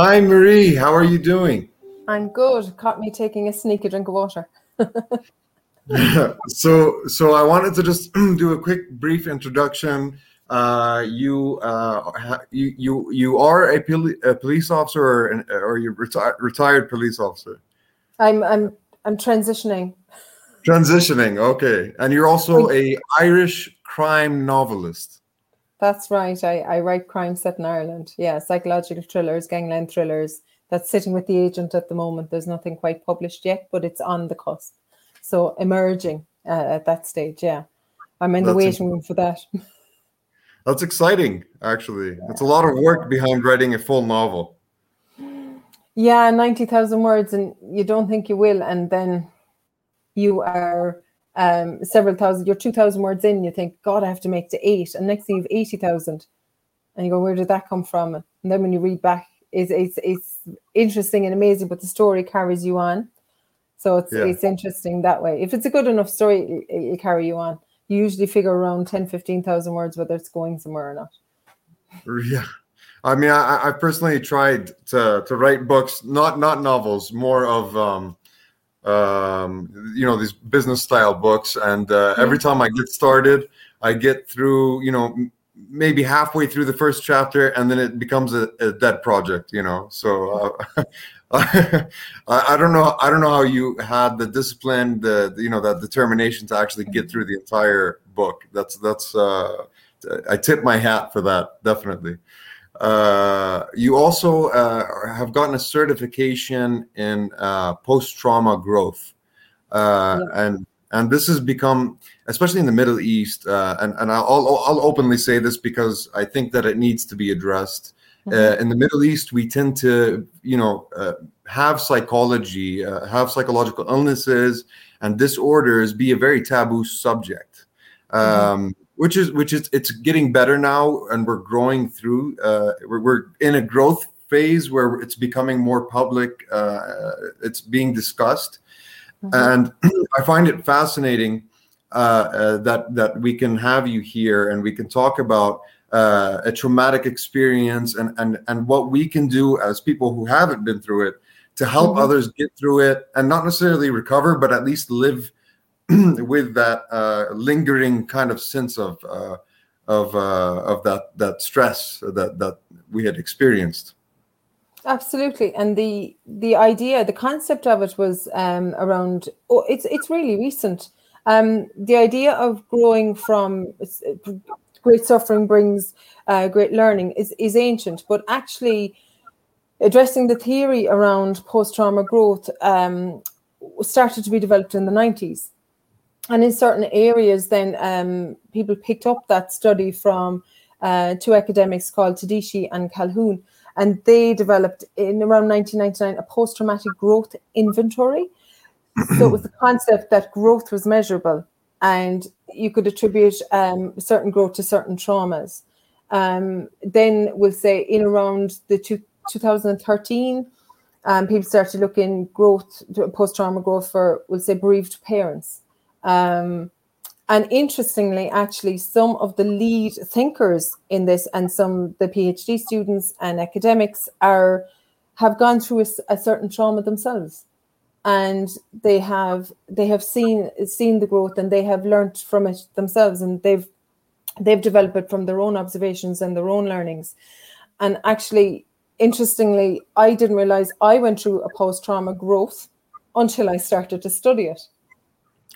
Hi, Marie. How are you doing? I'm good. Caught me taking a sneaky drink of water. so, so I wanted to just do a quick, brief introduction. Uh, you, uh, you, you, you are a, poli- a police officer, or, an, or you reti- retired police officer? I'm, I'm, I'm transitioning. Transitioning. Okay, and you're also a Irish crime novelist. That's right. I, I write crime set in Ireland. Yeah, psychological thrillers, gangland thrillers. That's sitting with the agent at the moment. There's nothing quite published yet, but it's on the cusp. So emerging uh, at that stage. Yeah, I'm in That's the waiting room for that. That's exciting, actually. It's a lot of work behind writing a full novel. Yeah, ninety thousand words, and you don't think you will, and then you are um, several thousand, you're 2,000 words in, you think, God, I have to make to eight. And next thing you have 80,000. And you go, where did that come from? And then when you read back, it's, it's, it's interesting and amazing, but the story carries you on. So it's, yeah. it's interesting that way. If it's a good enough story, it, it carry you on. You usually figure around 10, 15,000 words, whether it's going somewhere or not. Yeah. I mean, I, I personally tried to, to write books, not, not novels, more of, um, um, you know these business style books. And uh, every time i get started i get through you know maybe halfway through the first chapter and then it becomes a, a dead project you know? So uh, I, I don't know i don't know how you had the discipline the, the, you know that determination to actually get through the entire book. That's that's uh, i tip my hat for that definitely uh, you also uh, have gotten a certification in uh, post-trauma growth, uh, yeah. and and this has become, especially in the Middle East, uh, and and I'll I'll openly say this because I think that it needs to be addressed. Mm-hmm. in the Middle East, we tend to, you know, have psychology, have psychological illnesses and disorders be a very taboo subject. Mm-hmm. Which is which is it's getting better now and we're growing through uh, we're, we're in a growth phase where it's becoming more public uh, it's being discussed mm-hmm. and i find it fascinating uh, uh, that that we can have you here and we can talk about uh, a traumatic experience and and and what we can do as people who haven't been through it to help mm-hmm. others get through it and not necessarily recover but at least live with that uh, lingering kind of sense of uh, of uh, of that that stress that that we had experienced. Absolutely, and the the idea, the concept of it was um, around. Oh, it's it's really recent. Um, the idea of growing from great suffering brings uh, great learning is is ancient, but actually addressing the theory around post trauma growth um, started to be developed in the nineties and in certain areas, then um, people picked up that study from uh, two academics called Tedeschi and Calhoun, and they developed in around 1999 a post-traumatic growth inventory. so it was the concept that growth was measurable, and you could attribute um, certain growth to certain traumas. Um, then we'll say in around the two, 2013, um, people started looking growth, post-trauma growth for, we'll say, bereaved parents um, and interestingly, actually, some of the lead thinkers in this and some the PhD students and academics are have gone through a, a certain trauma themselves, and they have they have seen seen the growth and they have learned from it themselves, and they've they've developed it from their own observations and their own learnings. And actually, interestingly, I didn't realize I went through a post trauma growth until I started to study it.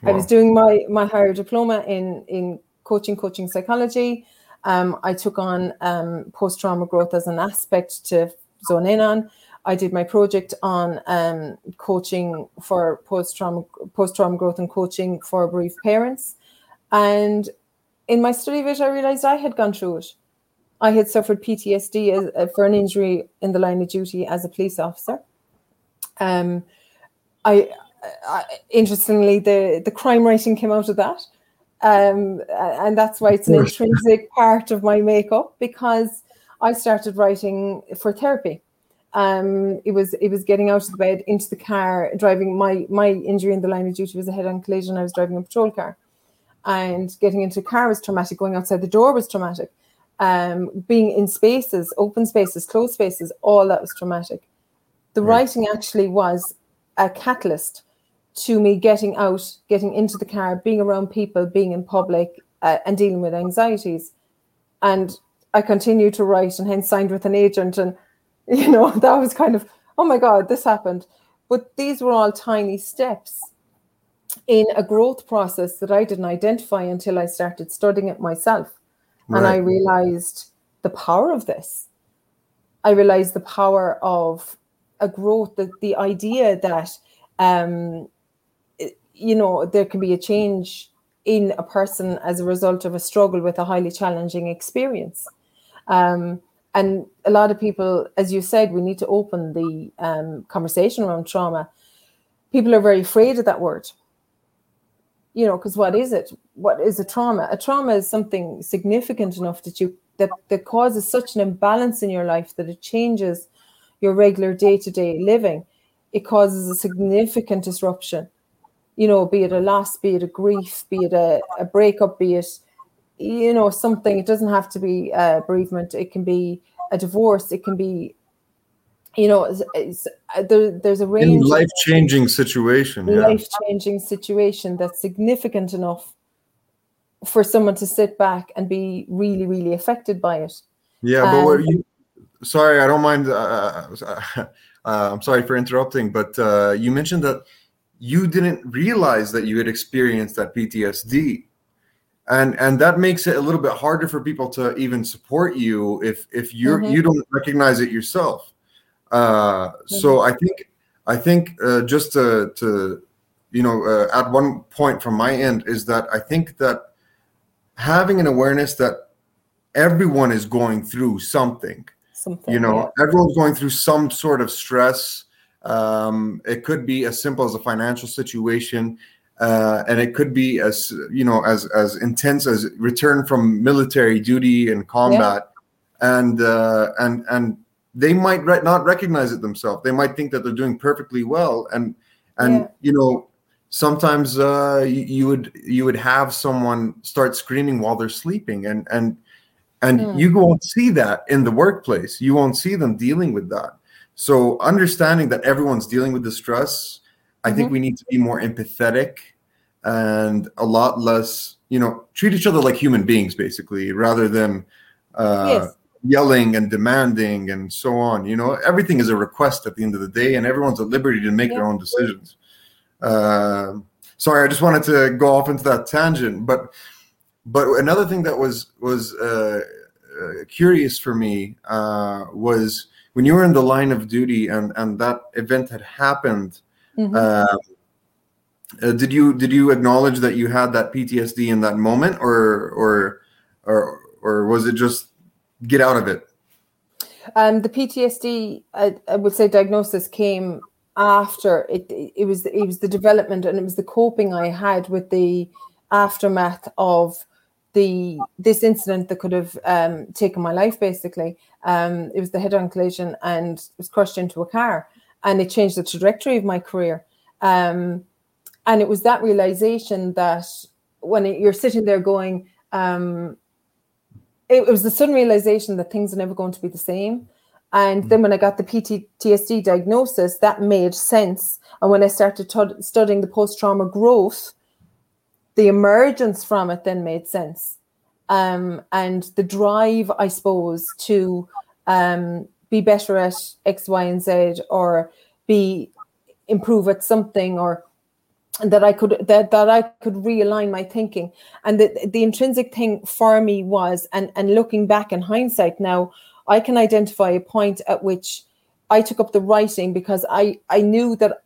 Wow. I was doing my my higher diploma in in coaching, coaching psychology. Um, I took on um, post trauma growth as an aspect to zone in on. I did my project on um, coaching for post trauma post trauma growth and coaching for bereaved parents. And in my study of it, I realized I had gone through it. I had suffered PTSD as, uh, for an injury in the line of duty as a police officer. Um, I uh, interestingly, the the crime writing came out of that, um, and that's why it's an intrinsic part of my makeup because I started writing for therapy. Um, it was it was getting out of the bed into the car, driving. My my injury in the line of duty was a head-on collision. I was driving a patrol car, and getting into a car was traumatic. Going outside the door was traumatic. um, being in spaces, open spaces, closed spaces, all that was traumatic. The right. writing actually was a catalyst to me getting out, getting into the car, being around people, being in public, uh, and dealing with anxieties. And I continued to write, and hence signed with an agent. And you know that was kind of, oh my god, this happened. But these were all tiny steps in a growth process that I didn't identify until I started studying it myself. Right. And I realized the power of this. I realized the power of a growth, the, the idea that, um, you know, there can be a change in a person as a result of a struggle with a highly challenging experience. Um, and a lot of people, as you said, we need to open the um, conversation around trauma. People are very afraid of that word. You know because what is it? What is a trauma? A trauma is something significant enough that you that that causes such an imbalance in your life that it changes your regular day-to-day living. It causes a significant disruption you know be it a loss be it a grief be it a, a breakup be it you know something it doesn't have to be a bereavement it can be a divorce it can be you know, it's, it's, uh, there, there's a range. life changing situation. Life changing situation that's significant enough for someone to sit back and be really, really affected by it. Yeah, but um, what you? Sorry, I don't mind. Uh, uh, uh, I'm sorry for interrupting, but uh, you mentioned that you didn't realize that you had experienced that PTSD and and that makes it a little bit harder for people to even support you if if you're mm-hmm. you don't recognize it yourself uh, so mm-hmm. I think I think uh, just to, to you know uh, at one point from my end is that I think that having an awareness that everyone is going through something. Something, you know, yeah. everyone's going through some sort of stress. Um, it could be as simple as a financial situation. Uh, and it could be as you know as as intense as return from military duty and combat yeah. and uh, and and they might re- not recognize it themselves. They might think that they're doing perfectly well, and and yeah. you know sometimes uh, you, you, would you would have someone start screaming while they're sleeping, and and and mm. you won't see that in the workplace. You won't see them dealing with that. So understanding that everyone's dealing with the stress, I mm-hmm. think we need to be more empathetic and a lot less, you know, treat each other like human beings, basically, rather than. Uh, yes yelling and demanding and so on. You know, everything is a request at the end of the day, and everyone's at liberty to make yeah. their own decisions. Uh, sorry, I just wanted to go off into that tangent, but but another thing that was was uh, uh, curious for me uh, was when you were in the line of duty and and that event had happened. Mm-hmm. Uh, uh, did you did you acknowledge that you had that PTSD in that moment, or or or or was it just get out of it? Um, the PTSD, I, I, would say, diagnosis came after it. It was it was the development and it was the coping I had with the aftermath of the this incident that could have um, taken my life. Basically, um, it was the head-on collision and was crushed into a car, and it changed the trajectory of my career. Um, and it was that realization that when it, you're sitting there going, um, it, it was the sudden realization that things are never going to be the same. And then when I got the PTSD diagnosis, that made sense. And when I started t- studying the post trauma growth, the emergence from it then made sense. Um, and the drive, I suppose, to um, be better at X, Y, and Z, or be improve at something, or that I could that that I could realign my thinking. And the the intrinsic thing for me was, and and looking back in hindsight now, I can identify a point at which I took up the writing because I I knew that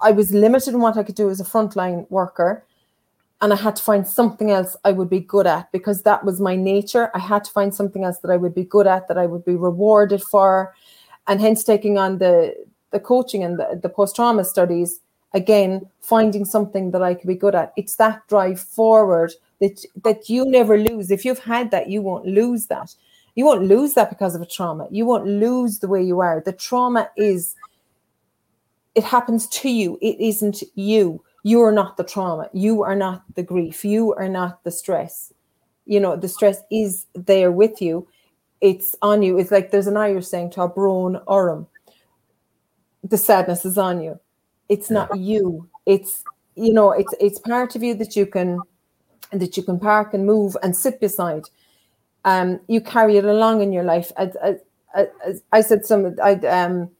I was limited in what I could do as a frontline worker. And I had to find something else I would be good at because that was my nature. I had to find something else that I would be good at, that I would be rewarded for. And hence taking on the the coaching and the, the post-trauma studies again finding something that I could be good at. It's that drive forward that that you never lose. If you've had that, you won't lose that. You won't lose that because of a trauma. You won't lose the way you are. The trauma is it happens to you. It isn't you. You are not the trauma. You are not the grief. You are not the stress. you know the stress is there with you it's on you it's like there's an irish saying tá brón orm the sadness is on you it's not you it's you know it's it's part of you that you can that you can park and move and sit beside um you carry it along in your life as, as, as i said some i um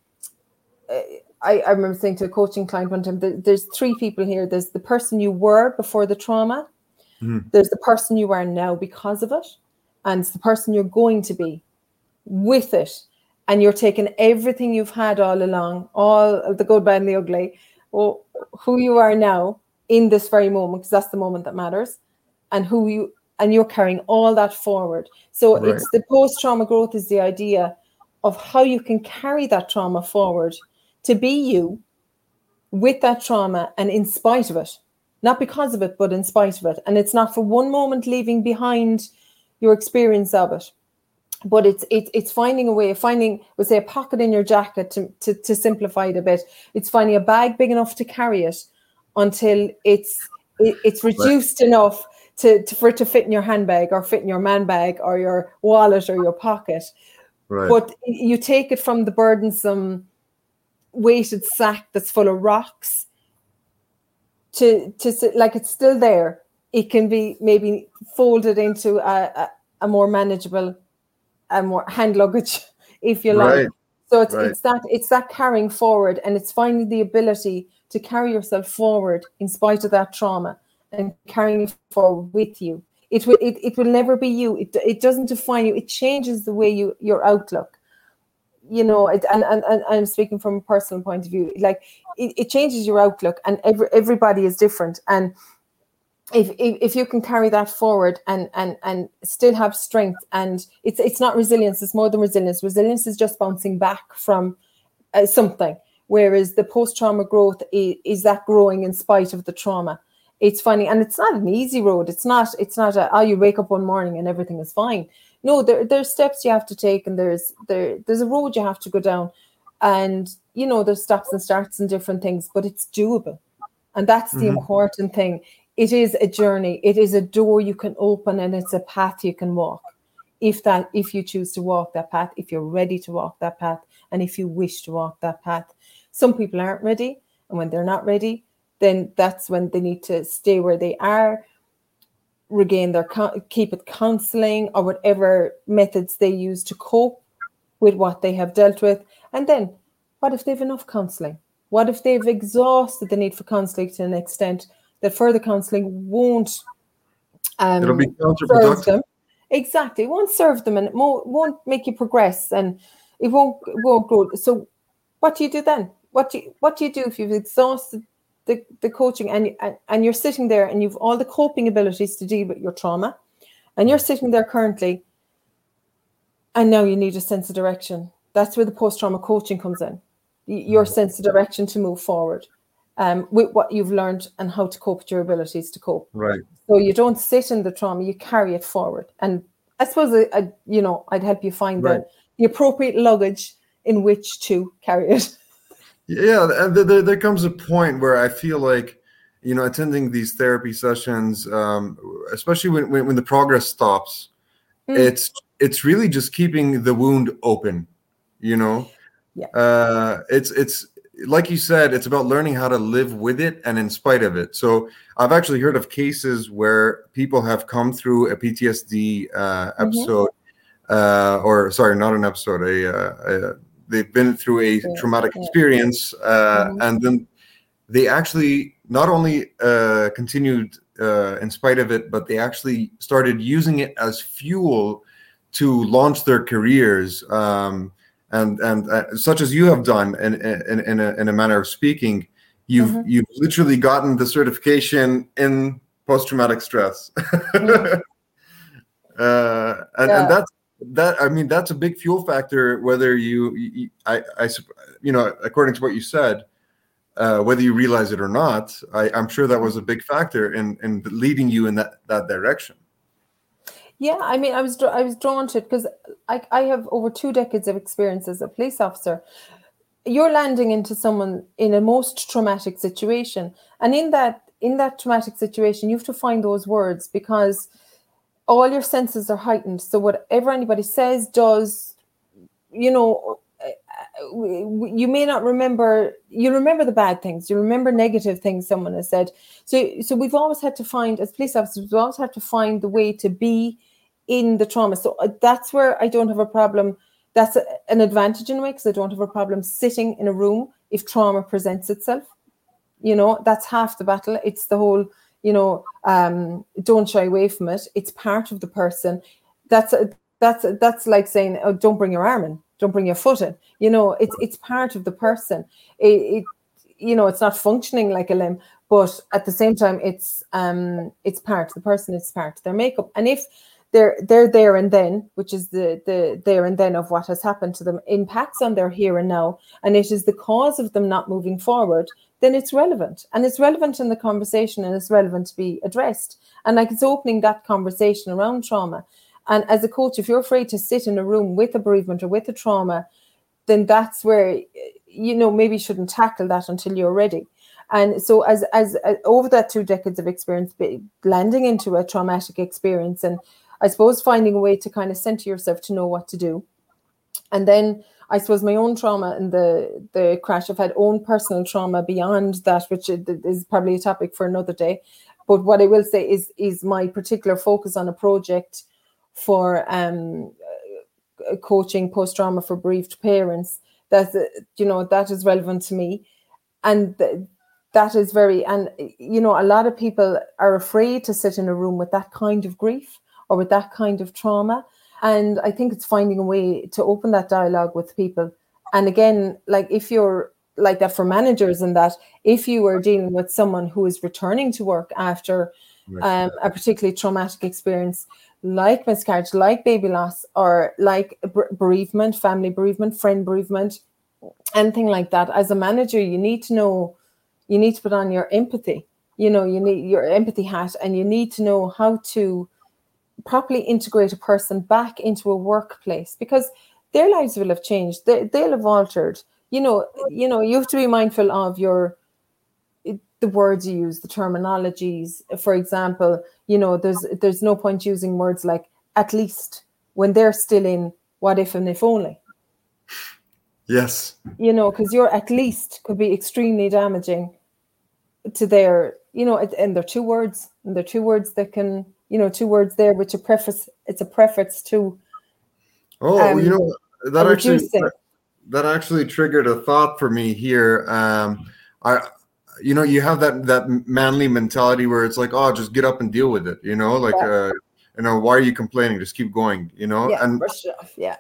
I, I remember saying to a coaching client one time there's three people here. There's the person you were before the trauma. Mm. there's the person you are now because of it. And it's the person you're going to be with it. And you're taking everything you've had all along all the good bad and the ugly or who you are now in this very moment because that's the moment that matters and who you and you're carrying all that forward. So right. it's the post trauma growth is the idea of how you can carry that trauma forward to be you with that trauma and in spite of it not because of it but in spite of it and it's not for one moment leaving behind your experience of it but it's it's it's finding a way of finding let's say a pocket in your jacket to, to to simplify it a bit it's finding a bag big enough to carry it until it's it, it's reduced right. enough to, to, for it to fit in your handbag or fit in your man bag or your wallet or your pocket right. but you take it from the burdensome weighted sack that's full of rocks to to like it's still there. It can be maybe folded into a, a, a more manageable a more hand luggage if you like. Right. so it's, right. it's that it's that carrying forward and it's finding the ability to carry yourself forward in spite of that trauma and carrying it forward with you. It will it, it will never be you. It, it doesn't define you. It changes the way you your outlook you know it, and, and, and i'm speaking from a personal point of view like it, it changes your outlook and every, everybody is different. And if, if, if you can carry that forward and and and still have strength and it's it's not resilience it's more than resilience. Resilience is just bouncing back from uh, something whereas the post-trauma growth is, is that growing in spite of the trauma. It's funny and it's not an easy road. It's not it's not a, oh you wake up one morning and everything is fine no there, there's steps you have to take and there's there there's a road you have to go down. And you know there's stops and starts and different things but it's doable. And that's the mm-hmm. important thing. It is a journey. It is a door you can open and it's a path you can walk. If that if you choose to walk that path if you're ready to walk that path and if you wish to walk that path. Some people aren't ready and when they're not ready then that's when they need to stay where they are regain their keep it counseling or whatever methods they use to cope with what they have dealt with and then what if they've enough counseling what if they've exhausted the need for counseling to an extent that further counseling won't um, It'll be counterproductive. Them. Exactly, it won't serve them and it won't, make you progress and it won't it won't grow. So, what do you do then? What do you, what do you do if you've exhausted the, the coaching and, and and you're sitting there and you've all the coping abilities to deal with your trauma, and you're sitting there currently, and now you need a sense of direction. That's where the post trauma coaching comes in. Your mm. sense of direction to move forward um, with what you've learned and how to cope with your abilities to cope. Right. So you don't sit in the trauma, you carry it forward. And I suppose, I, I you know, I'd help you find right. the, the appropriate luggage in which to carry it. Yeah, there, there comes a point where I feel like, you know, attending these therapy sessions, um, especially when, when, when the progress stops, mm. it's it's really just keeping the wound open, you know. Yeah. Uh, it's it's like you said, it's about learning how to live with it and in spite of it. So I've actually heard of cases where people have come through a PTSD uh, mm-hmm. episode, mm-hmm. uh, or sorry, not an episode. A, uh, a they've been through a yeah. traumatic experience, uh, mm-hmm. and then they actually not only uh, continued uh, in spite of it, but they actually started using it as fuel to launch their careers. Um, and and uh, such as you have done in in, in, a, in a manner of speaking you've mm-hmm. you've literally gotten the certification in post-traumatic stress mm-hmm. uh, and, yeah. and that's that i mean that's a big fuel factor whether you, you i i you know according to what you said uh, whether you realize it or not I, i'm sure that was a big factor in in leading you in that that direction yeah, I mean, I was I was drawn to it because I I have over two decades of experience as a police officer. You're landing into someone in a most traumatic situation, and in that in that traumatic situation, you have to find those words because all your senses are heightened. So whatever anybody says, does, you know, you may not remember you remember the bad things you remember negative things someone has said. So so we've always had to find as police officers we always have to find the way to be in the trauma. So uh, that's where i don't have a problem. That's a, an advantage in a way because i don't have a problem sitting in a room if trauma presents itself. You know that's half the battle. It's the whole you know um don't shy away from it. It's part of the person. That's that's that's like saying oh don't bring your arm in don't bring your foot in. You know it's it's part of the person. It, it you know it's not functioning like a limb but at the same time it's um it's part of the person it's part of their makeup. And if they're they're there and then which is the the there and then of what has happened to them impacts on their here and now and it is the cause of them not moving forward then it's relevant. And it's relevant in the conversation and it's relevant to be addressed. And like it's opening that conversation around trauma. And as a coach, if you're afraid to sit in a room with a bereavement or with a trauma, then that's where you know maybe shouldn't tackle that until you're ready. And so, as as uh, over that two decades of experience, landing into a traumatic experience, and I suppose finding a way to kind of center yourself to know what to do, and then I suppose my own trauma and the the crash. I've had own personal trauma beyond that, which is probably a topic for another day. But what I will say is is my particular focus on a project for um, uh, coaching post trauma for bereaved parents. That you know that is relevant to me, and that is very and you know a lot of people are afraid to sit in a room with that kind of grief or with that kind of trauma, and I think it's finding a way to open that dialogue with people. And again, like if you're like that for managers and that if you are dealing with someone who is returning to work after um, a particularly traumatic experience like miscarriage, like baby loss, or like bereavement, family bereavement, friend bereavement, anything like that. As a manager, you need to know, you need to put on your empathy. You know, you need your empathy hat, and you need to know how to properly integrate a person back into a workplace because their lives will have changed. They, they'll have altered. You know, you know, you have to be mindful of your the words you use, the terminologies. For example, you know, there's there's no point using words like at least when they're still in what if and if only. Yes. You know, because your at least could be extremely damaging to their, you know, and they're two words, and they're two words that can, you know, two words there which a preface. It's a preface to. Oh, um, you know that actually that, that actually triggered a thought for me here. Um, I you know you have that that manly mentality where it's like oh just get up and deal with it you know like yeah. uh you know why are you complaining just keep going you know yeah, and yeah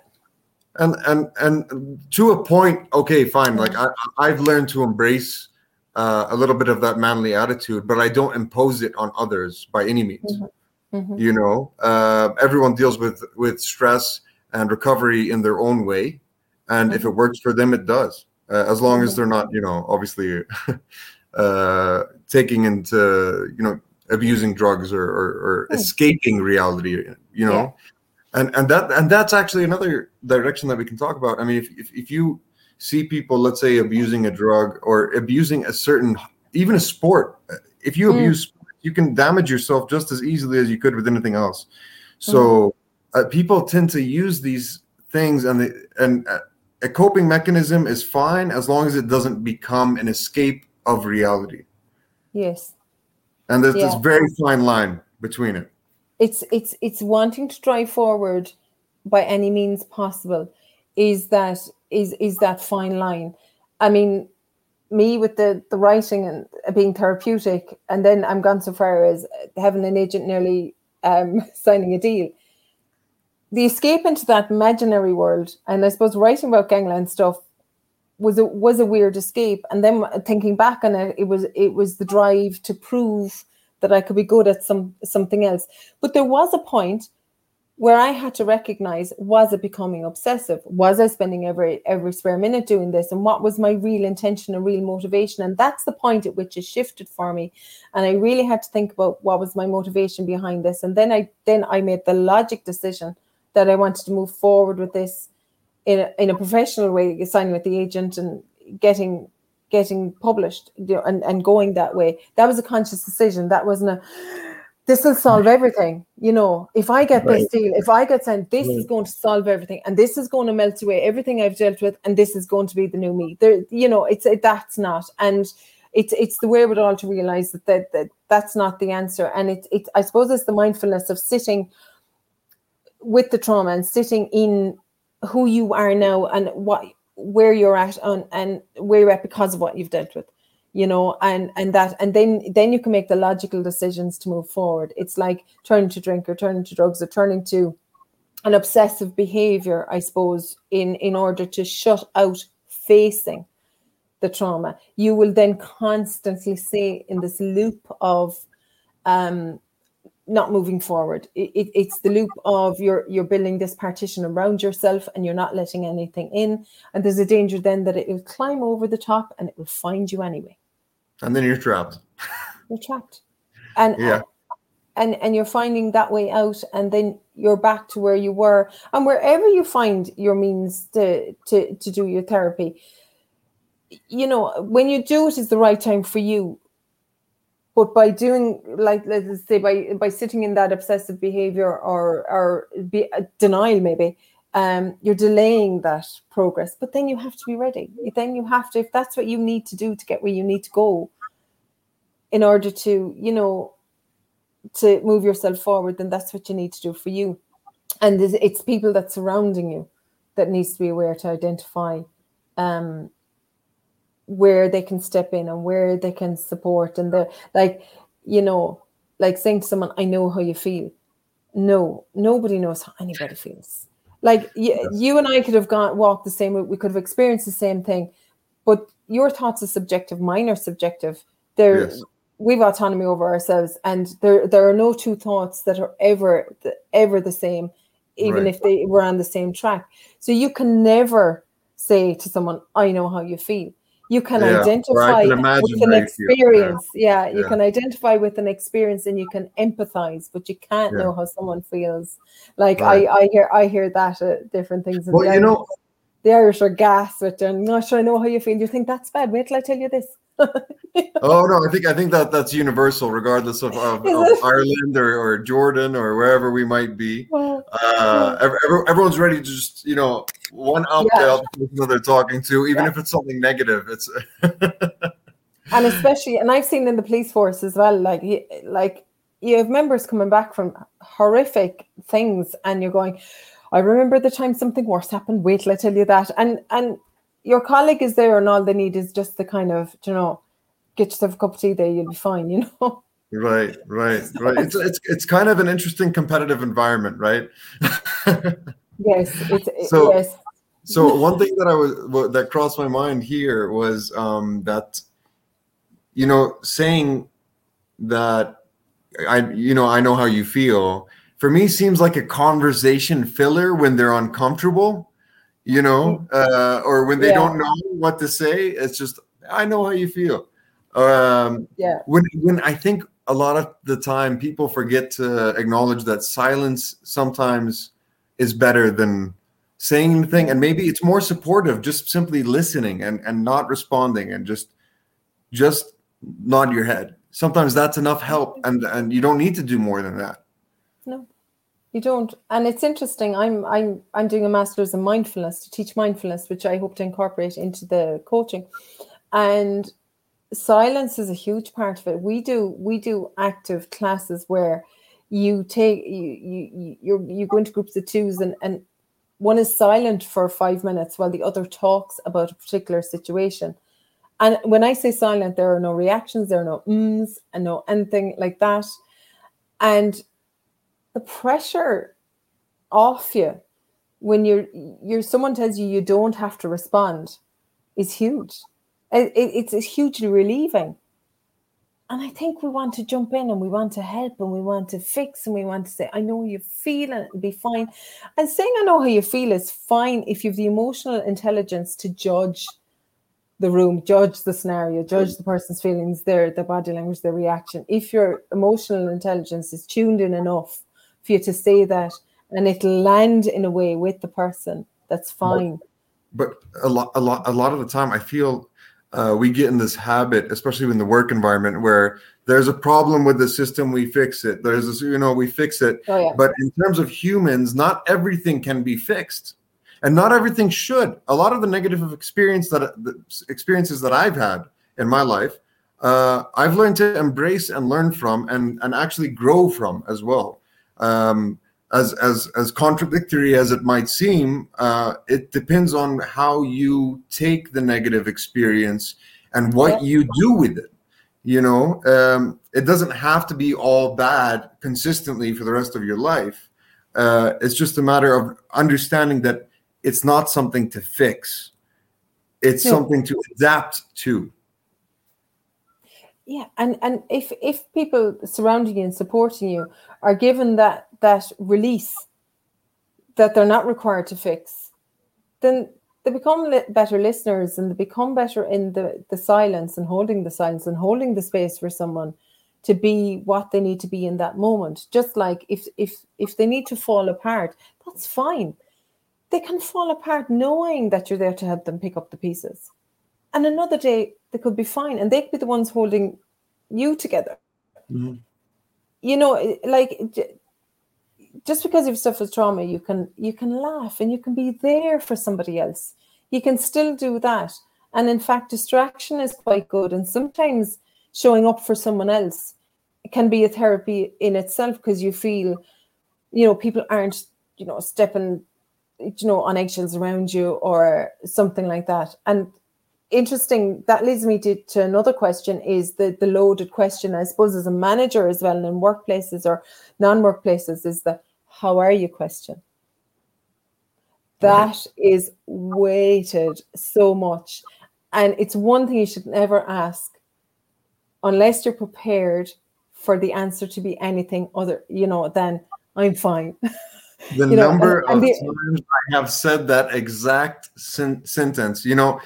and and and to a point okay fine like i i've learned to embrace uh, a little bit of that manly attitude but i don't impose it on others by any means mm-hmm. Mm-hmm. you know uh, everyone deals with with stress and recovery in their own way and mm-hmm. if it works for them it does uh, as long as mm-hmm. they're not you know obviously uh, taking into you know abusing drugs or, or, or mm. escaping reality you know yeah. and and that and that's actually another direction that we can talk about i mean if, if, if you see people let's say abusing a drug or abusing a certain even a sport if you mm. abuse you can damage yourself just as easily as you could with anything else so mm. uh, people tend to use these things and the and uh, a coping mechanism is fine as long as it doesn't become an escape of reality. Yes. And there's yeah. this very fine line between it. It's it's it's wanting to drive forward by any means possible is that is is that fine line. I mean, me with the the writing and being therapeutic, and then I'm gone so far as having an agent nearly um, signing a deal. The escape into that imaginary world, and I suppose writing about gangland stuff was a was a weird escape. And then thinking back on it it was it was the drive to prove that I could be good at some something else. But there was a point where I had to recognize was it becoming obsessive? Was I spending every every spare minute doing this? And what was my real intention and real motivation? And that's the point at which it shifted for me. And I really had to think about what was my motivation behind this. And then I then I made the logic decision that I wanted to move forward with this in a, in a professional way, signing with the agent and getting getting published you know, and, and going that way. That was a conscious decision. That wasn't a this will solve everything. You know, if I get Right. this deal, if I get sent, this is going to solve everything, and this is going to melt away everything I've dealt with, and this is going to be the new me. There, you know, it's it, that's not, and it's it's the wherewithal to realize that that, that that's not the answer, and it's it. I suppose it's the mindfulness of sitting with the trauma and sitting in who you are now and what where you're at on and where you're at because of what you've dealt with you know and and that and then then you can make the logical decisions to move forward. It's like turning to drink or turning to drugs or turning to an obsessive behavior i suppose in in order to shut out facing the trauma. You will then constantly stay in this loop of um not moving forward. It, it, it's the loop of you're you're building this partition around yourself and you're not letting anything in. And there's a danger then that it will climb over the top and it will find you anyway And then you're trapped. you're trapped and Yeah. and and you're finding that way out and then you're back to where you were and wherever you find your means to to to do your therapy you know when you do it is the right time for you but by doing like let's say by by sitting in that obsessive behavior or or be, uh, denial maybe um you're delaying that progress but then you have to be ready. Then you have to if that's what you need to do to get where you need to go in order to you know to move yourself forward then that's what you need to do for you. And it's- people that surrounding you that needs to be aware to identify um where they can step in and where they can support. And the like you know like saying to someone i know how you feel. No nobody knows how anybody feels like you, you and i could have gone walked the same route we could have experienced the same thing but your thoughts are subjective mine are subjective they're Yes. we've autonomy over ourselves and there there are no two thoughts that are ever ever the same even Right. if they were on the same track so you can never say to someone i know how you feel you can Yeah, identify can with an you feel. Yeah. experience yeah, you Yeah. can identify with an experience and you can empathize but you can't know how someone feels like Right. i i hear i hear that at different things in Well, you know, the irish are gas with i'm not sure i know how you feel you think that's bad wait till i tell you this oh no, I think I think that that's universal, regardless of, of, of? Ireland or, or Jordan or wherever we might be. Uh, ev- ev- everyone's ready to just you know one out Yeah. the person they're talking to, even Yeah. if it's something negative. It's and especially and i've seen in the police force as well like like you have members coming back from horrific things and you're going i remember the time something worse happened wait till i tell you that and and your colleague is there and all they need is just the kind of you know get yourself a cup of tea there you'll be fine you know right, right, right. It's it's it's kind of an interesting competitive environment, right? yes it's So- yes So one thing that I was that crossed my mind here was um, that you know saying that I you know I know how you feel for me seems like a conversation filler when they're uncomfortable, you know, uh, or when they Yeah. don't know what to say. It's just I know how you feel. Um, yeah when when I think a lot of the time people forget to acknowledge that silence sometimes is better than saying anything and maybe it's more supportive just simply listening and and not responding and just just nod your head sometimes that's enough help and and you don't need to do more than that No, you don't. And it's interesting. I'm I'm I'm doing a master's in mindfulness to teach mindfulness, which I hope to incorporate into the coaching. And silence is a huge part of it. We do we do active classes where you take you you you you go into groups of twos and and one is silent for five minutes while the other talks about a particular situation. And when I say silent, there are no reactions, there are no ums and no anything like that. And the pressure off you when you're you're someone tells you you don't have to respond is huge. It, it- it's, hugely relieving. And I think we want to jump in and we want to help and we want to fix and we want to say, I know you feel and it'll be fine. And saying I know how you feel is fine if you have the emotional intelligence to judge the room, judge the scenario, judge the person's feelings, their their body language, their reaction. If your emotional intelligence is tuned in enough for you to say that and it'll land in a way with the person, that's fine. but a lot a lot a lot of the time i feel uh, we get in this habit, especially in the work environment, where there's a problem with the system, we fix it. There's this, you know, we fix it. Oh, yeah. But in terms of humans, not everything can be fixed, and not everything should. A lot of the negative experience that the experiences that I've had in my life, uh, I've learned to embrace and learn from, and and actually grow from as well. Um, as as as contradictory as it might seem, uh, it depends on how you take the negative experience and what you do with it. You know, um, it doesn't have to be all bad consistently for the rest of your life. Uh, it's just a matter of understanding that it's not something to fix; it's something to adapt to. Yeah and and if if people surrounding you and supporting you are given that that release that they're not required to fix then they become li- better listeners and they become better in the the silence and holding the silence and holding the space for someone to be what they need to be in that moment. Just like if if if they need to fall apart that's fine. They can fall apart knowing that you're there to help them pick up the pieces and another day they could be fine and they'd be the ones holding you together. Mhm. you know like just because you've suffered trauma you can you can laugh and you can be there for somebody else. You can still do that. And in fact distraction is quite good and sometimes showing up for someone else can be a therapy in itself because you feel you know people aren't you know stepping you know on eggshells around you or something like that. And interesting that leads me to, to another question is the the loaded question. I suppose as a manager as well in workplaces or non-workplaces is the how are you question. That is weighted so much. And it's one thing you should never ask unless you're prepared for the answer to be anything other you know than i'm fine. The You know, number and- and of the- times I have said that exact sen- sentence, you know,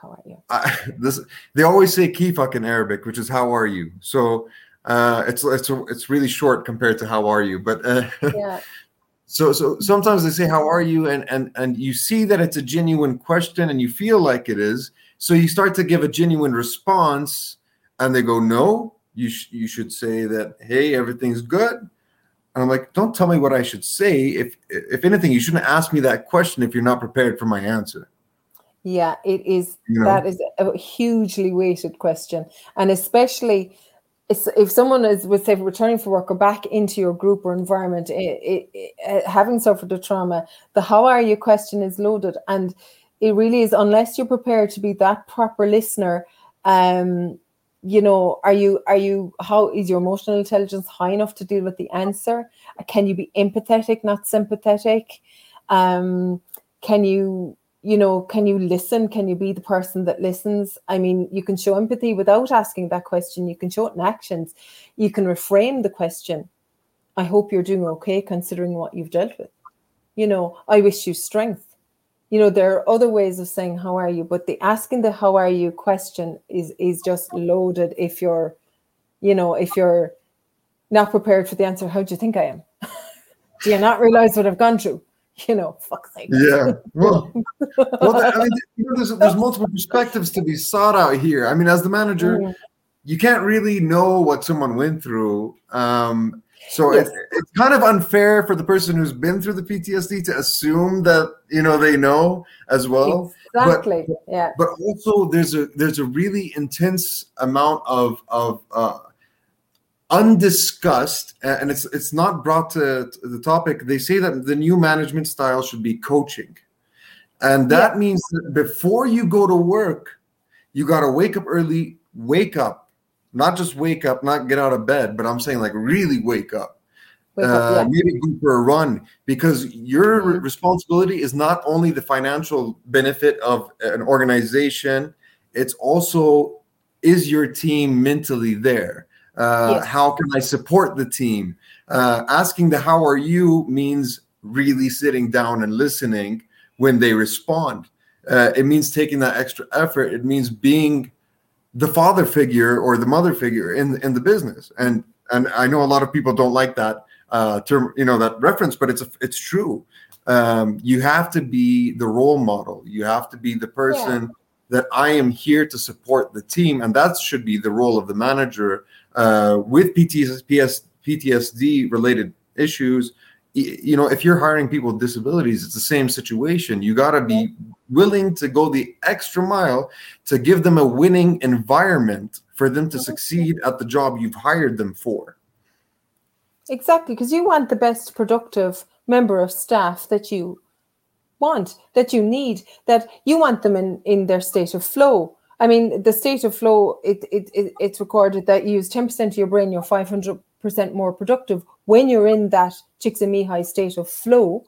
how are you I, this they always say kifak in Arabic, which is how are you. So uh, it's it's it's really short compared to how are you. But uh, yeah so so sometimes they say how are you, and and and you see that it's a genuine question, and you feel like it is. So you start to give a genuine response, and they go, no, you sh- you should say that hey everything's good. And I'm like, don't tell me what I should say. If if anything, you shouldn't ask me that question if you're not prepared for my answer. Yeah, it is. You know? That is a hugely weighted question, and especially if, someone is, would say, returning for work or back into your group or environment, it, it, it, having suffered a trauma, the "How are you?" question is loaded, and it really is. Unless you're prepared to be that proper listener, um, you know, are you are you how is your emotional intelligence high enough to deal with the answer? Can you be empathetic, not sympathetic? Um, can you you know can you listen? Can you be the person that listens? I mean you can show empathy without asking that question. You can show it in actions. You can reframe the question. I hope you're doing okay considering what you've dealt with. You know i wish you strength. You know there are other ways of saying how are you? But the asking the how are you? question is is just loaded if you're you know if you're not prepared for the answer how do you think i am? Do you not realize what i've gone through you know fuck sake Yeah. Well, well I mean, you know, there's, there's multiple perspectives to be sought out here. I mean, as the manager, Mm. you can't really know what someone went through. Um, so Yes. it, it's kind of unfair for the person who's been through the PTSD to assume that you know they know as well. exactly yeah But also, there's a there's a really intense amount of of uh, undiscussed, and it's it's not brought to, to the topic. They say that the new management style should be coaching, and that Yeah. means that before you go to work, you got to wake up early. Wake up, not just wake up, not get out of bed, but I'm saying like really wake up. Wake up, Uh, yeah. maybe go for a run because your Mhm. responsibility is not only the financial benefit of an organization it's also is your team mentally there uh, Yes. how can i support the team? Uh, asking the how are you means really sitting down and listening when they respond. Uh, it means taking that extra effort. It means being the father figure or the mother figure in in the business. And and i know a lot of people don't like that uh term you know that reference but it's it's true. Um you have to be the role model. You have to be the person that I am here to support the team, and that should be the role of the manager uh, with PTS, PTSD related issues. You know, if you're hiring people with disabilities, it's the same situation. You got to be willing to go the extra mile to give them a winning environment for them to succeed at the job you've hired them for. Exactly, because you want the best productive member of staff that you want, that you need, that you want them in, in their state of flow. I mean, the state of flow, it, it, it it's recorded that you use 10% of your brain, you're 500% more productive when you're in that Csikszentmihalyi state of flow,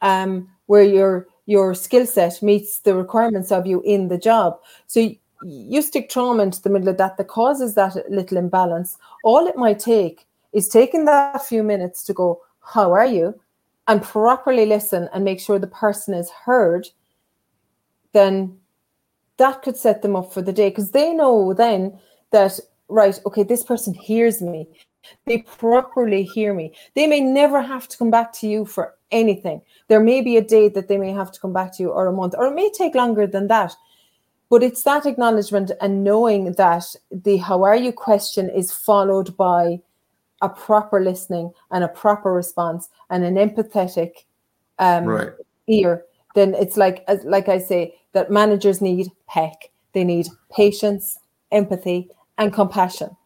um, where your your skill set meets the requirements of you in the job. So you, you stick trauma into the middle of that that causes that little imbalance. All it might take is taking that few minutes to go, How are you? and properly listen and make sure the person is heard, then that could set them up for the day because they know then that, right, okay, this person hears me. They properly hear me. They may never have to come back to you for anything. There may be a day that they may have to come back to you or a month, or it may take longer than that. But it's that acknowledgement and knowing that the how are you question is followed by a proper listening and a proper response and an empathetic um, right. ear, then it's like like I say that managers need peck. They need patience, empathy, and compassion.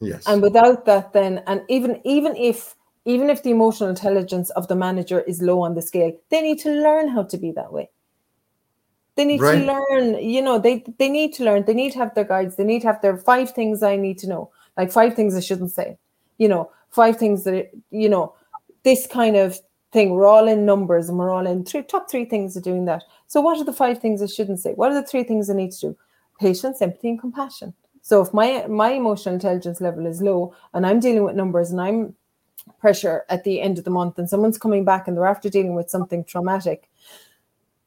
Yes. And without that, then and even even if even if the emotional intelligence of the manager is low on the scale, they need to learn how to be that way. They need right. to learn, you know, they they need to learn. They need to have their guides. They need to have their five things I need to know, like five things I shouldn't say you know, five things that, you know, this kind of thing. We're all in numbers and we're all in three, top three things of doing that. So, what are the five things I shouldn't say? What are the three things I need to do? Patience, empathy, and compassion. So, if my my emotional intelligence level is low and I'm dealing with numbers and I'm pressure at the end of the month and someone's coming back and they're after dealing with something traumatic,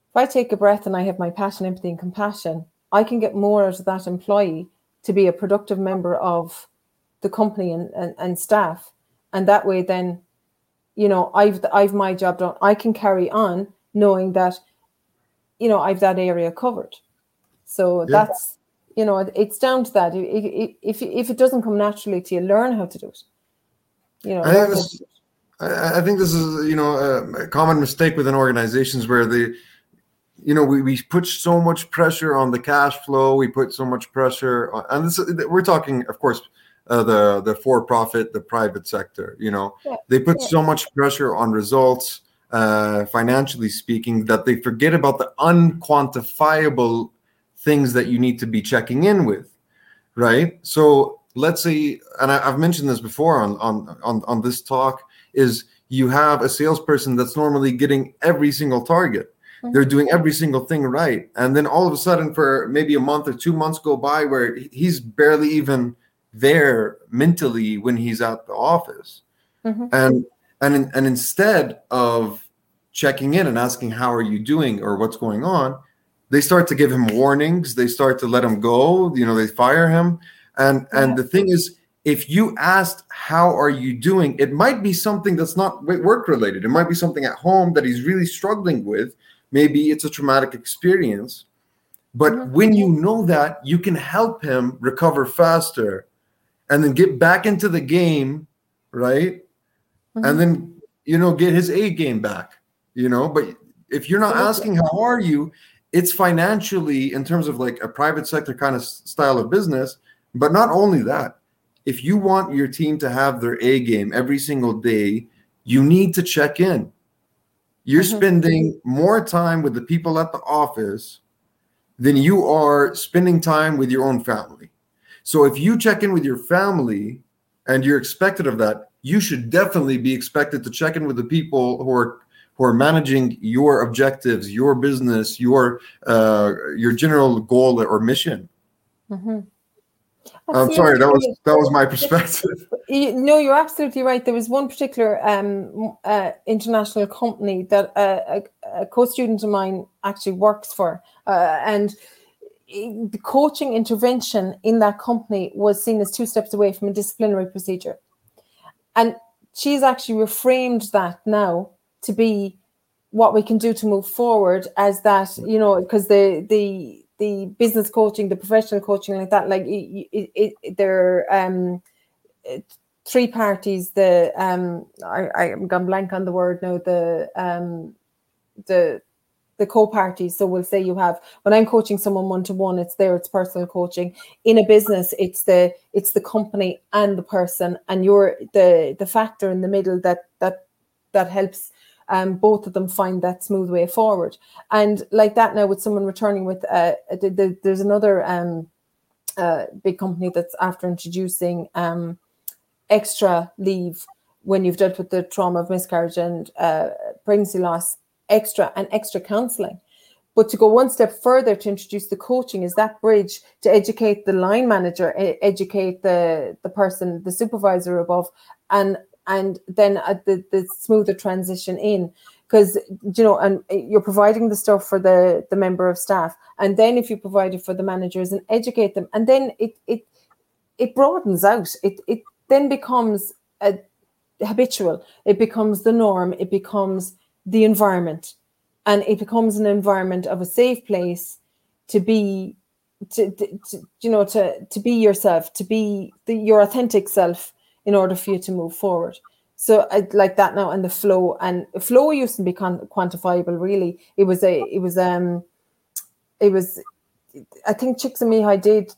if I take a breath and I have my passion, empathy, and compassion, I can get more out of that employee to be a productive member of the company and, and, and staff. And that way then, you know, I've I've my job done. I can carry on knowing that, you know, I've that area covered. So yeah. that's you know, it's down to that. If, if if it doesn't come naturally to you, learn how to do it. You know, I think this, I think this is you know a common mistake within organizations where the you know we, we put so much pressure on the cash flow we put so much pressure on, and this, we're talking of course uh, the the for profit, the private sector. You know, yeah. they put yeah. so much pressure on results, uh, financially speaking, that they forget about the unquantifiable things that you need to be checking in with, right? So let's say, and I, have mentioned this before on on on on this talk, is you have a salesperson that's normally getting every single target. Mm-hmm. They're doing every single thing right. And then all of a sudden, for maybe a month or two months go by where he's barely even there mentally when he's at the office. Mm-hmm. and and and instead of checking in and asking how are you doing? or what's going on? they start to give him warnings. They start to let him go. You know they fire him. And yeah. and the thing is if you asked how are you doing? it might be something that's not work related it might be something at home that he's really struggling with. Maybe it's a traumatic experience. But mm-hmm. when you know that you can help him recover faster and then get back into the game, right? Mm-hmm. And then you know get his A game back, you know. But if you're not asking how are you, it's financially in terms of like a private sector kind of style of business. But not only that, if you want your team to have their A game every single day, you need to check in. You're mm-hmm. spending more time with the people at the office than you are spending time with your own family. So if you check in with your family and you're expected of that, you should definitely be expected to check in with the people who are who are managing your objectives, your business, your uh, your general goal or mission. Mm-hmm. I'm sorry, that was that was my perspective. no, you're absolutely right. There was one particular um, uh, international company that uh, a, a, co-student of mine actually works for, uh, and the coaching intervention in that company was seen as two steps away from a disciplinary procedure. And she's actually reframed that now to be what we can do to move forward as that, you know, because the the the business coaching, the professional coaching like that, like it, it, it, they're um, three parties. The um, I I'm gone blank on the word now. The um, the the co-parties. So we'll say you have when I'm coaching someone one to one, it's there, it's personal coaching. In a business, it's the it's the company and the person, and you're the the factor in the middle that that that helps um, both of them find that smooth way forward. And like that now with someone returning with uh, the, the, there's another um, uh, big company that's after introducing um, extra leave when you've dealt with the trauma of miscarriage and uh, pregnancy loss, extra and extra counselling. But to go one step further to introduce the coaching is that bridge to educate the line manager, educate the, the person, the supervisor above, and and then uh, the, the smoother transition in. Because you know and eh, you're providing the stuff for the the member of staff. And then if you provide it for the managers and educate them and then it it it broadens out. It it then becomes a habitual. It becomes the norm. It becomes the environment and it becomes an environment of a safe place to be to, to, to you know to to be yourself to be the, your authentic self in order for you to move forward. So I like that now and the flow and flow used to be quantifiable. Really, it was a it was um it was I think chicks and Csikszentmihalyi did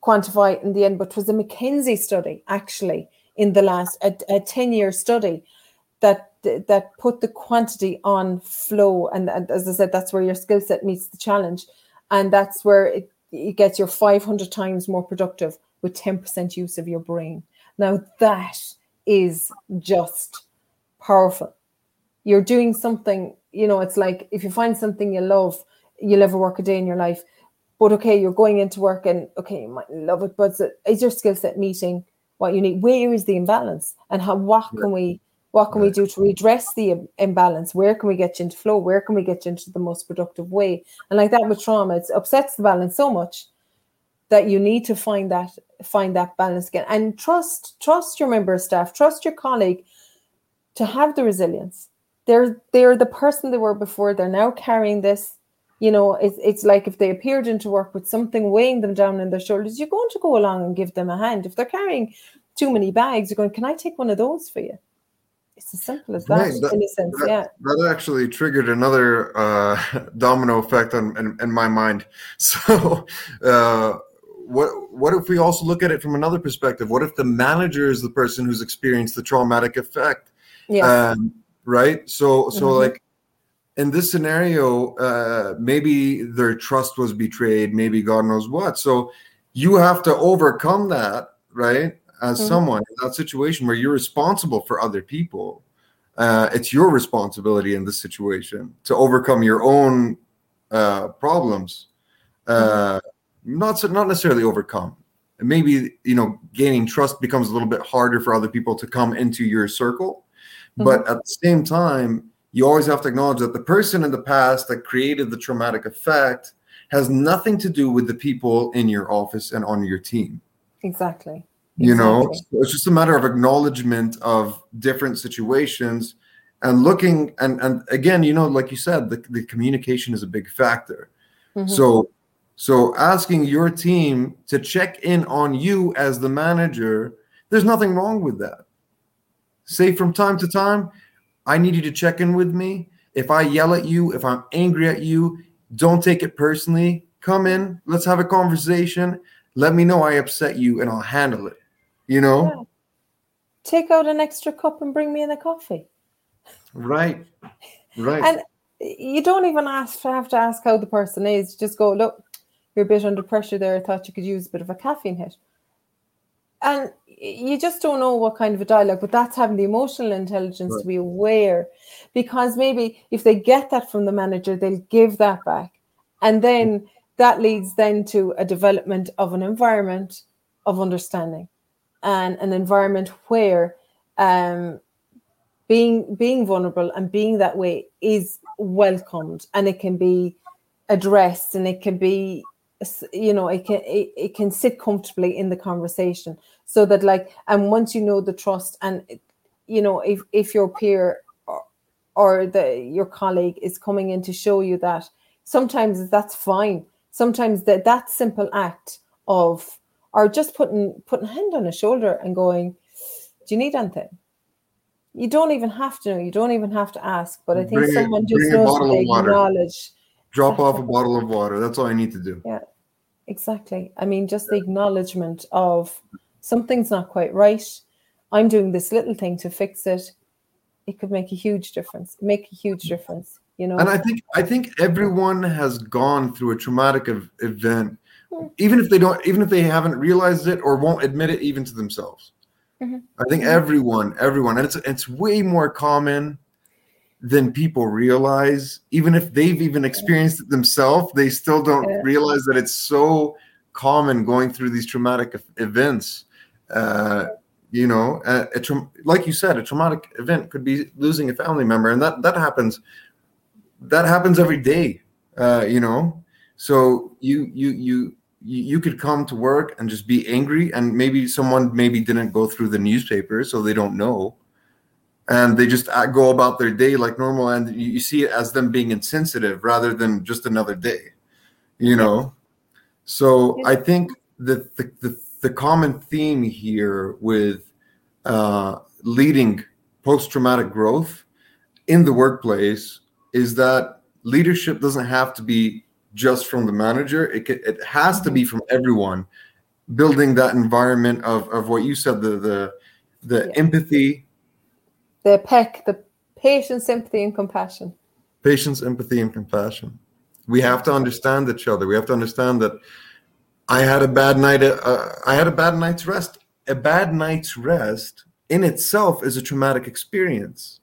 quantify in the end, but was a McKinsey study actually in the last a 10 year study that that put the quantity on flow and, and as I said that's where your skill set meets the challenge and that's where it, it gets you 500 times more productive with 10% use of your brain now that is just powerful. You're doing something, you know, it's like if you find something you love, you'll ever work a day in your life. But okay, you're going into work and okay, you might love it, but is your skill set meeting what you need? Where is the imbalance? And how what can we what can we do to redress the imbalance? Where can we get you into flow? Where can we get you into the most productive way? And like that with trauma, it upsets the balance so much that you need to find that find that balance again. And trust trust your member of staff trust your colleague to have the resilience. They're they're the person they were before. They're now carrying this. You know it's, it's like if they appeared into work with something weighing them down in their shoulders you're going to go along and give them a hand. If they're carrying too many bags you're going can i take one of those for you it's as simple as that, right, that in a sense that, yeah that actually triggered another uh, domino effect on in, in my mind so uh, what what if we also look at it from another perspective? What if the manager is the person who's experienced the traumatic effect? Yeah. Um, right. So so mm-hmm. like in this scenario, uh, maybe their trust was betrayed. Maybe God knows what. So you have to overcome that, right? As mm-hmm. someone in that situation where you're responsible for other people, uh, it's your responsibility in this situation to overcome your own uh, problems. Uh, mm-hmm not not necessarily overcome. Maybe you know gaining trust becomes a little bit harder for other people to come into your circle, mm-hmm. but at the same time, you always have to acknowledge that the person in the past that created the traumatic effect has nothing to do with the people in your office and on your team. Exactly. You exactly. know, so it's just a matter of acknowledgement of different situations and looking and and again, you know, like you said, the, the communication is a big factor. Mm-hmm. So so asking your team to check in on you as the manager, there's nothing wrong with that. Say from time to time, I need you to check in with me. If I yell at you, if I'm angry at you, don't take it personally. Come in, let's have a conversation. Let me know I upset you and I'll handle it. You know? Yeah. Take out an extra cup and bring me in a coffee. Right. Right. And you don't even ask have to ask how the person is. Just go, look, you're a bit under pressure there. I thought you could use a bit of a caffeine hit. And you just don't know what kind of a dialogue, but that's having the emotional intelligence right. to be aware. Because maybe if they get that from the manager, they'll give that back. And then that leads then to a development of an environment of understanding and an environment where um, being being vulnerable and being that way is welcomed and it can be addressed and it can be you know it can it, it can sit comfortably in the conversation. So that like and once you know the trust and you know if if your peer or, or the your colleague is coming in to show you that sometimes that's fine. Sometimes that that simple act of or just putting putting a hand on a shoulder and going, "Do you need anything?" You don't even have to know. You don't even have to ask. But I think Bring someone just knows to acknowledge Drop off a bottle of water. That's all I need to do. Yeah, exactly. I mean, just the acknowledgement of something's not quite right. I'm doing this little thing to fix it. It could make a huge difference. Make a huge difference. You know. And I think I think everyone has gone through a traumatic event, even if they don't, even if they haven't realized it or won't admit it even to themselves. Mhm. I think Mhm. everyone, everyone, and it's it's way more common than people realize. Even if they've even experienced it themselves, they still don't realize that it's so common going through these traumatic events. Uh, you know, a, a tra- like you said, a traumatic event could be losing a family member, and that that happens. That happens every day. Uh, you know, so you you you you you could come to work and just be angry, and maybe someone maybe didn't go through the newspaper, so they don't know, and they just uh, go about their day like normal, and you, see it as them being insensitive rather than just another day. You know, so I think that the, the the common theme here with uh, leading post traumatic growth in the workplace is that leadership doesn't have to be just from the manager. It it has to be from everyone. Building that environment of, of what you said the the the Yeah. empathy, the peck, the patience, sympathy, and compassion. patience, empathy, and compassion. We have to understand each other. We have to understand that I had a bad night. Uh, I had a bad night's rest. A bad night's rest in itself is a traumatic experience.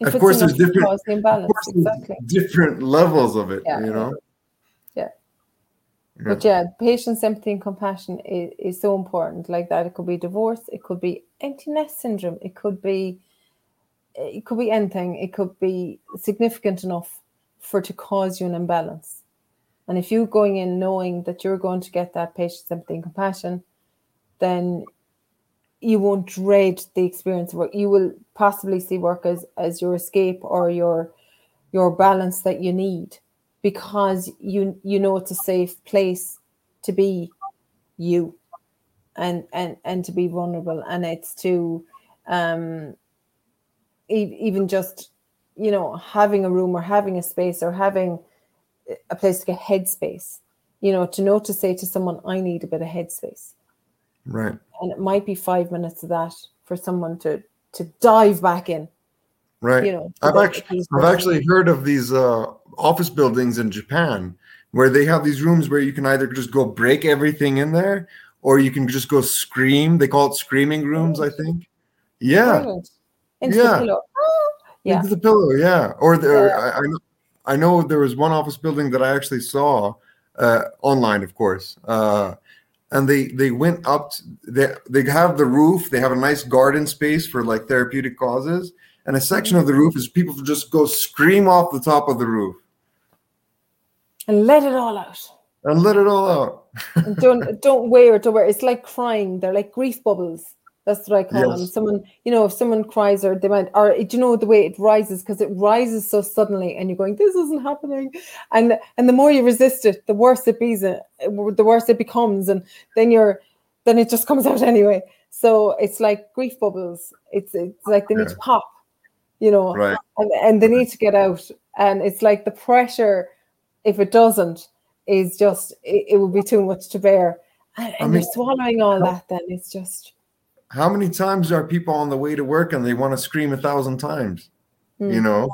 If Of course, there's different- cause the Of imbalance. course, there's different levels of it. Yeah. You know. Yeah. Yeah. But yeah, patience, empathy, and compassion is, is so important. Like that, it could be divorce, it could be empty nest syndrome, it could be, it could be anything. It could be significant enough for to cause you an imbalance. And if you're going in knowing that you're going to get that patience, empathy, and compassion, then you won't dread the experience of work. You will possibly see work as, as your escape or your your balance that you need because you you know it's a safe place to be you and and and to be vulnerable and it's to um even just you know having a room or having a space or having a place to get headspace you know to know to say to someone i need a bit of headspace Right. And it might be five minutes of that for someone to to dive back in Right. you know I've actually, I've actually heard of these uh, office buildings in Japan where they have these rooms where you can either just go break everything in there or you can just go scream. They call it screaming rooms, I think. Yeah, into Yeah. the pillow Yeah. into the pillow. Yeah, or there, Yeah. I, I know I know there was one office building that I actually saw uh, online, of course. Uh, and they they went up. To, they they have the roof. They have a nice garden space for like therapeutic causes, and a section of the roof is people just go scream off the top of the roof and let it all out and let it all out. and don't don't wear it over. It's like crying. They're like grief bubbles. That's what I call them. Someone, you know, if someone cries or they might, or do you know the way it rises because it rises so suddenly, and you're going, "This isn't happening," and and the more you resist it, the worse it be, uh, the worse it becomes, and then you're, then it just comes out anyway. So it's like grief bubbles. It's it's like they need to pop, you know, Right. and, and they need to get out. And it's like the pressure, if it doesn't, is just it, it would be too much to bear. And, and mean, you're swallowing all that, then it's just How many times are people on the way to work and they want to scream a thousand times? You Mm. know,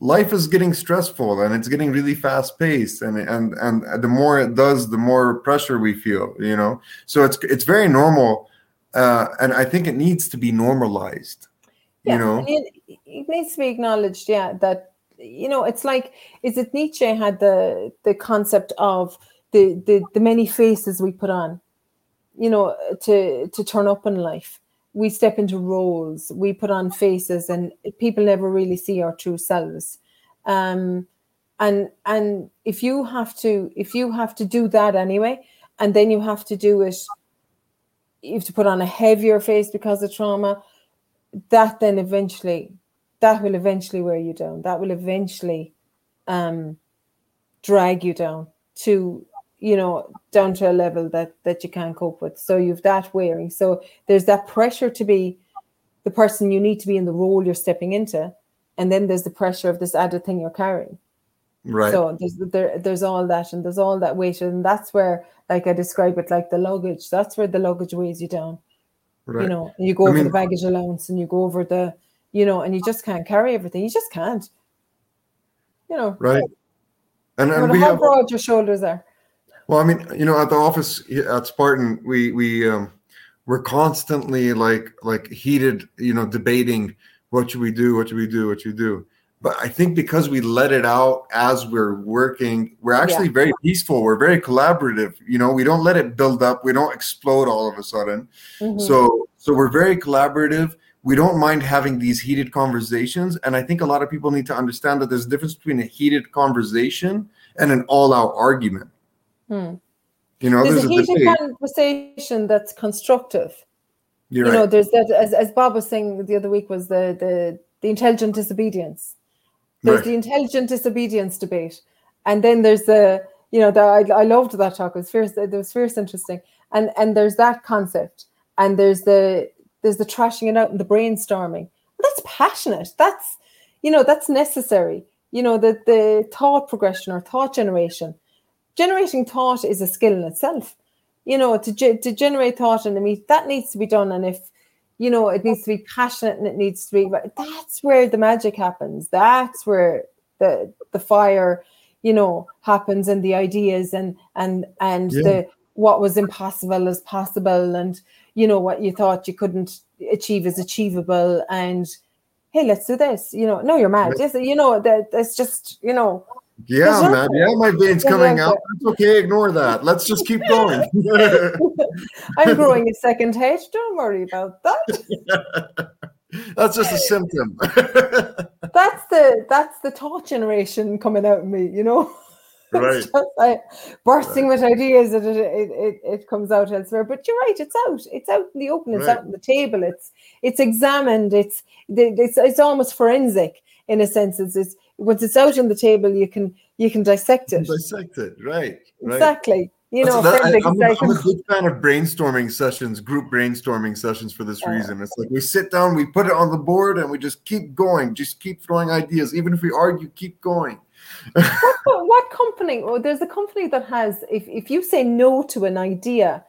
life is getting stressful and it's getting really fast paced, and and and the more it does, the more pressure we feel. You know, so it's it's very normal, uh, and I think it needs to be normalized. You know, it, it needs to be acknowledged, yeah, that you know, it's like is it Nietzsche had the the concept of the the the many faces we put on, you know, to to turn up in life. We step into roles, we put on faces, and people never really see our true selves. Um, and and if you have to if you have to do that anyway, and then you have to do it, you have to put on a heavier face because of trauma that then eventually that will eventually wear you down that will eventually um drag you down to you know down to a level that that you can't cope with. So you've that wearing. So there's that pressure to be the person you need to be in the role you're stepping into and then there's the pressure of this added thing you're carrying. Right. So there's there, there's all that and there's all that weight and that's where like i describe it like the luggage. That's where the luggage weighs you down. Right. you know you go I over mean- the baggage allowance and you go over the you know and you just can't carry everything. You just can't. You know. Right. And, and we how have broad your shoulders are Well, I mean, you know, at the office at Spartan, we we um, we're constantly like like heated, you know, debating what should we do, what should we do, what should we do. But I think because we let it out as we're working, we're actually very peaceful. We're very collaborative. You know, we don't let it build up. We don't explode all of a sudden. Mhm. So so we're very collaborative. We don't mind having these heated conversations, and I think a lot of people need to understand that there's a difference between a heated conversation and an all-out argument. Hmm. You know, there's a heated debate. conversation that's constructive. You're you know there's that as, as bob was saying the other week was the the the intelligent disobedience. There's Right. the intelligent disobedience debate. And then there's the you know the, I, I loved that talk. It was fierce it was fierce interesting. And and there's that concept. And there's the there's the trashing it out and the brainstorming. That's passionate. That's you know that's necessary. You know the the thought progression or thought generation generating thought is a skill in itself. You know to, ge- to generate thought and I mean that needs to be done and if you know it needs to be passionate and it needs to be that's where the magic happens. That's where the the fire you know happens and the ideas and and and Yeah. the what was impossible is possible and you know what you thought you couldn't achieve is achievable and hey let's do this you know. No you're mad. Yes you know that it's just you know Yeah, man. Yeah, my veins coming out. It's okay. Ignore that. Let's just keep going. I'm growing a second head. Don't worry about that. That's just a symptom. That's the that's the thought generation coming out of me, you know. right. Like bursting with ideas and it, it, it, it comes out elsewhere. But you're right, it's out. It's out in the open, it's Right. out on the table, it's it's examined, it's it's it's almost forensic in a sense. It's, it's once it's out on the table, you can you can dissect it. Dissect it. Right. Right. Exactly. You know, that- I, am a, I'm a big fan of brainstorming sessions, group brainstorming sessions for this reason. It's like we sit down, we put it on the board, and we just keep going, just keep throwing ideas. Even if we argue, keep going. what, what company well there's a company that has if, if you say no to an idea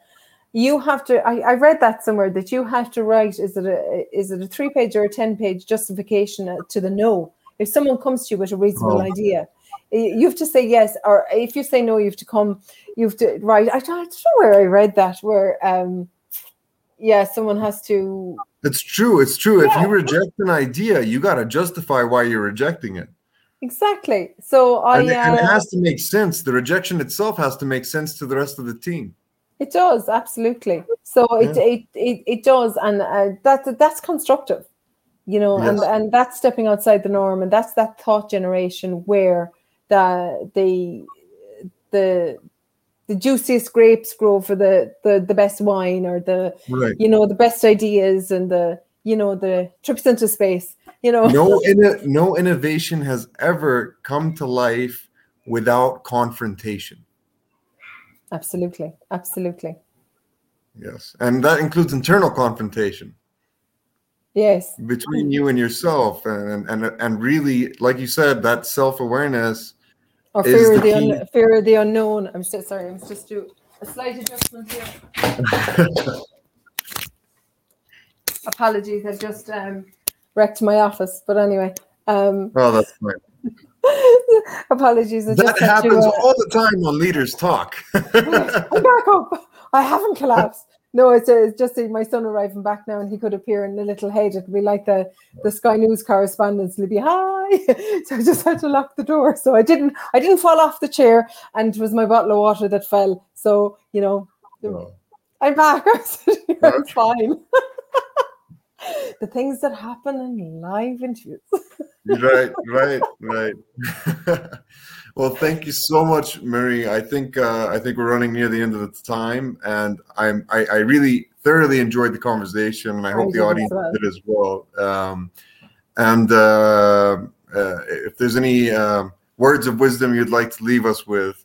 you have to I, I read that somewhere that you have to write is it a is it a three page or a 10 page justification uh, to the no if someone comes to you with a reasonable Oh. idea you have to say yes or if you say no you have to come you have to right. i don't, know where i read that where um yeah someone has to It's true. It's true. If you reject an idea, you got to justify why you're rejecting it. exactly so i and, it- and it uh, has to make sense. The rejection itself has to make sense to the rest of the team. It does absolutely. So it, it it it does, and uh, that that's constructive, you know, and Yes. and that's stepping outside the norm, and that's that thought generation where the the the the juiciest grapes grow for the the the best wine, or the Right. you know the best ideas, and the you know the trips into space, you know. No, inno- no innovation has ever come to life without confrontation. Absolutely, absolutely, Yes, and that includes internal confrontation yes. between you and yourself, and and and really, like you said, that self awareness. Or is fear of the the un- fear of the unknown. I'm so sorry. I'm just do a slight adjustment here. Apologies, I just um, wrecked my office. But anyway, um, oh, that's fine. apologies. I That just had to, happens uh, all the time on leaders talk. I'm back up. I haven't collapsed. No, it's, uh, it's just uh, my son arriving back now, and he could appear in a little head. It'd be like the the Sky News correspondence. It'd hi. so I just had to lock the door. So I didn't I didn't fall off the chair, and it was my bottle of water that fell. So you know, Oh, I'm back. I'm sitting here, I'm Okay. fine. the things that happen in live interviews. right, right, right. well, thank you so much, Marie. I think uh, I think we're running near the end of the time, and I'm I, I really thoroughly enjoyed the conversation, and I I hope the audience well. did as well. Um, and uh, uh, if there's any uh, words of wisdom you'd like to leave us with?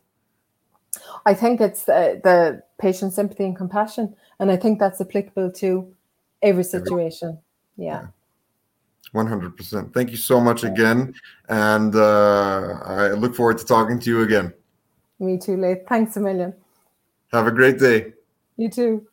I think it's the, the patient sympathy and compassion, and I think that's applicable to every situation. Yeah. One hundred percent. Thank you so much again, and uh, I look forward to talking to you again. Me too, Leith. Thanks a million. Have a great day. You too.